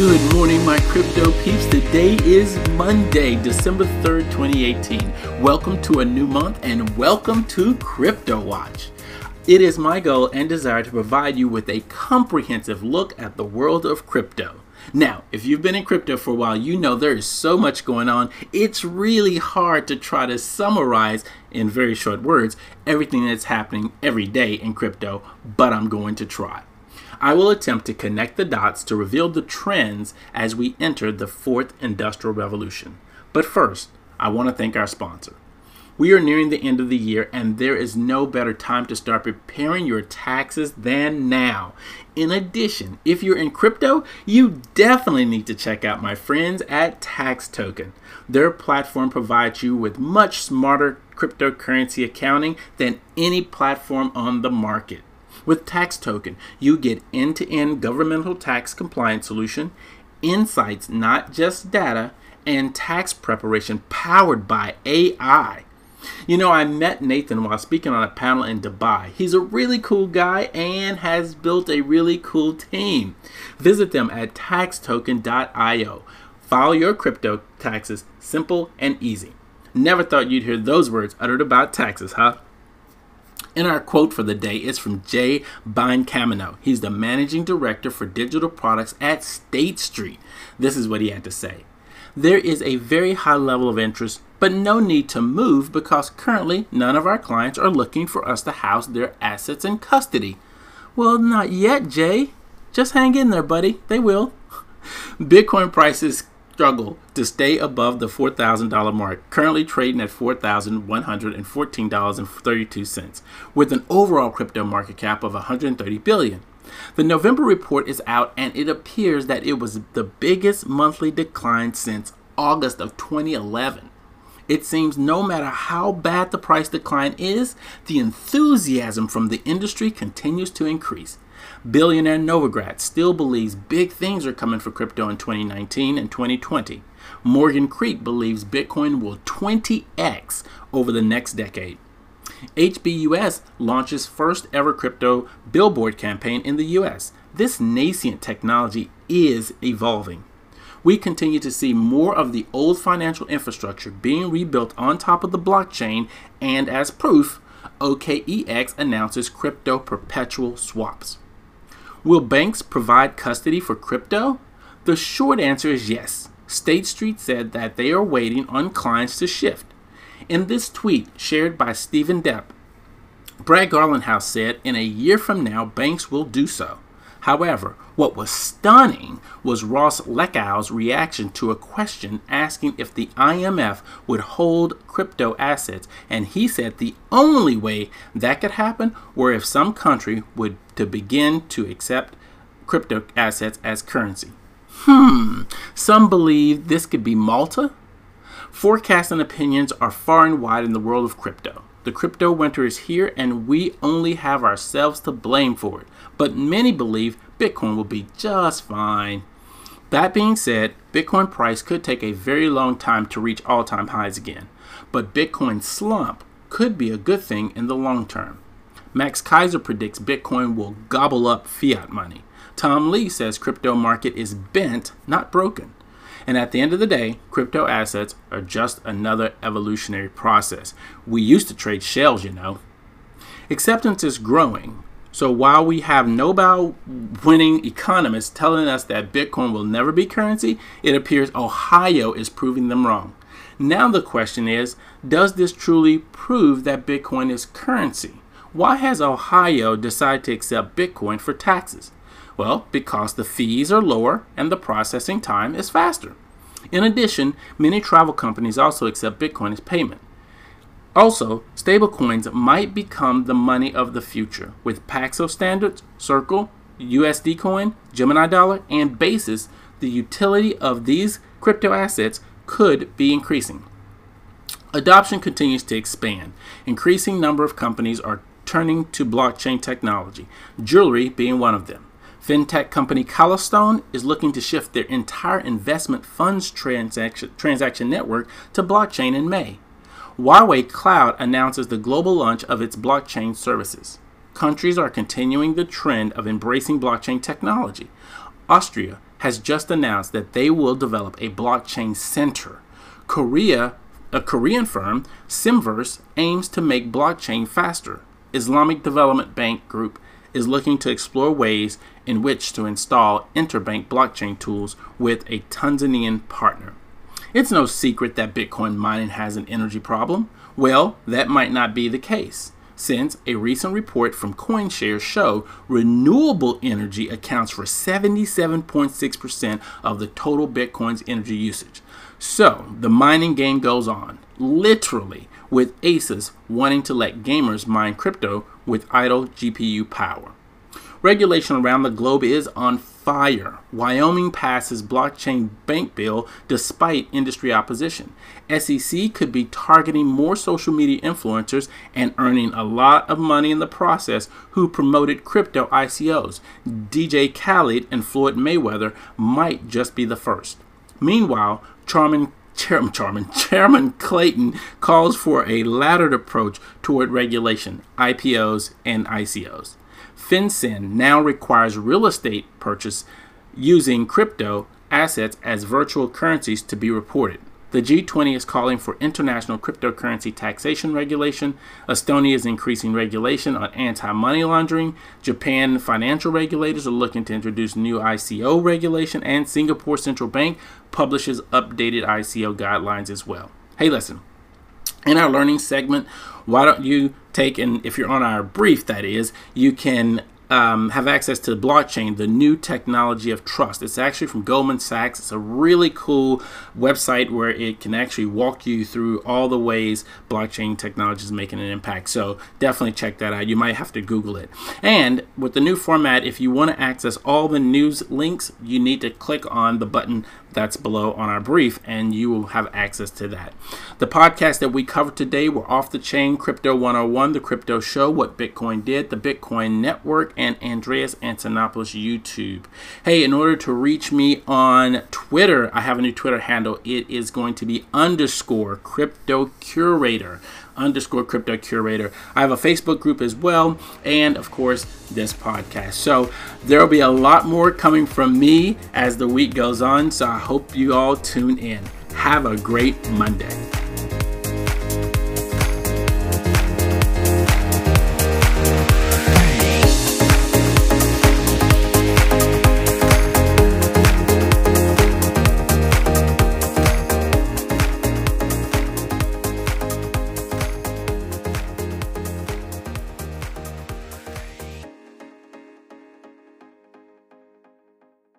Good morning, my crypto peeps. Today is Monday, December 3rd, 2018. Welcome to a new month and welcome to Crypto Watch. It is my goal and desire to provide you with a comprehensive look at the world of crypto. Now, if you've been in crypto for a while, you know there is so much going on. It's really hard to try to summarize in very short words everything that's happening every day in crypto, but I'm going to try. I will attempt to connect the dots to reveal the trends as we enter the fourth industrial revolution. But first, I want to thank our sponsor. We are nearing the end of the year, and there is no better time to start preparing your taxes than now. In addition, if you're in crypto, you definitely need to check out my friends at Tax Token. Their platform provides you with much smarter cryptocurrency accounting than any platform on the market. With Tax Token, you get end to end governmental tax compliance solution, insights, not just data, and tax preparation powered by AI. You know, I met Nathan while speaking on a panel in Dubai. He's a really cool guy and has built a really cool team. Visit them at taxtoken.io. File your crypto taxes simple and easy. Never thought you'd hear those words uttered about taxes, huh? And our quote for the day is from Jay Biancamano. He's the managing director for digital products at State Street. This is what he had to say. There is a very high level of interest, but no need to move because currently none of our clients are looking for us to house their assets in custody. Well, not yet, Jay. Just hang in there, buddy. They will. Bitcoin prices struggle to stay above the $4,000 mark, currently trading at $4,114.32, with an overall crypto market cap of 130 billion. The November report is out and it appears that it was the biggest monthly decline since August of 2011. It seems no matter how bad the price decline is, the enthusiasm from the industry continues to increase. Billionaire Novogratz still believes big things are coming for crypto in 2019 and 2020. Morgan Creek believes Bitcoin will 20x over the next decade. HBUS launches first ever crypto billboard campaign in the US. This nascent technology is evolving. We continue to see more of the old financial infrastructure being rebuilt on top of the blockchain, and as proof, OKEX announces crypto perpetual swaps. Will banks provide custody for crypto? The short answer is yes. State Street said that they are waiting on clients to shift. In this tweet shared by Stephen Depp, Brad Garlinghouse said in a year from now, banks will do so. However, what was stunning was Ross Leckow's reaction to a question asking if the IMF would hold crypto assets, and he said the only way that could happen were if some country would to begin to accept crypto assets as currency. Hmm, some believe this could be Malta. Forecasts and opinions are far and wide in the world of crypto. The crypto winter is here and we only have ourselves to blame for it. But many believe Bitcoin will be just fine. That being said, Bitcoin price could take a very long time to reach all time highs again. But Bitcoin slump could be a good thing in the long term. Max Keiser predicts Bitcoin will gobble up fiat money. Tom Lee says crypto market is bent, not broken. And at the end of the day, crypto assets are just another evolutionary process. We used to trade shells, you know. Acceptance is growing. So while we have Nobel winning economists telling us that Bitcoin will never be currency, it appears Ohio is proving them wrong. Now the question is does this truly prove that Bitcoin is currency? Why has Ohio decided to accept Bitcoin for taxes? Well, because the fees are lower and the processing time is faster. In addition, many travel companies also accept Bitcoin as payment. Also, stablecoins might become the money of the future with Paxos standards, Circle, USD Coin, Gemini Dollar, and Basis. The utility of these crypto assets could be increasing. Adoption continues to expand. Increasing number of companies are turning to blockchain technology, jewelry being one of them. FinTech company Calastone is looking to shift their entire investment funds transaction, transaction network to blockchain in May. Huawei Cloud announces the global launch of its blockchain services. Countries are continuing the trend of embracing blockchain technology. Austria has just announced that they will develop a blockchain center. Korea, a Korean firm, Symverse, aims to make blockchain faster. Islamic Development Bank Group is looking to explore ways in which to install interbank blockchain tools with a Tanzanian partner. It's no secret that Bitcoin mining has an energy problem. Well, that might not be the case since a recent report from CoinShares show renewable energy accounts for 77.6% of the total Bitcoin's energy usage. So the mining game goes on, literally, with ASUS wanting to let gamers mine crypto with idle GPU power. Regulation around the globe is on fire. Wyoming passes blockchain bank bill despite industry opposition. SEC could be targeting more social media influencers and earning a lot of money in the process who promoted crypto ICOs. DJ Khaled and Floyd Mayweather might just be the first. Meanwhile, Charmin Chairman, Chairman, Chairman Clayton calls for a laddered approach toward regulation, IPOs, and ICOs. FinCEN now requires real estate purchase using crypto assets as virtual currencies to be reported. The G20 is calling for international cryptocurrency taxation regulation. Estonia is increasing regulation on anti money laundering. Japan financial regulators are looking to introduce new ICO regulation. And Singapore Central Bank publishes updated ICO guidelines as well. Hey, listen, in our learning segment, why don't you take and if you're on our brief, that is, you can um, have access to the blockchain, the new technology of trust. It's actually from Goldman Sachs. It's a really cool website where it can actually walk you through all the ways blockchain technology is making an impact. So definitely check that out. You might have to Google it. And with the new format, if you want to access all the news links, you need to click on the button that's below on our brief, and you will have access to that. The podcast that we covered today were Off the Chain, Crypto 101, The Crypto Show, What Bitcoin Did, The Bitcoin Network, and Andreas Antonopoulos YouTube. Hey, in order to reach me on Twitter, I have a new Twitter handle. It is going to be underscore crypto curator underscore crypto curator. I have a Facebook group as well, and of course, this podcast. So there will be a lot more coming from me as the week goes on. So I hope you all tune in. Have a great Monday.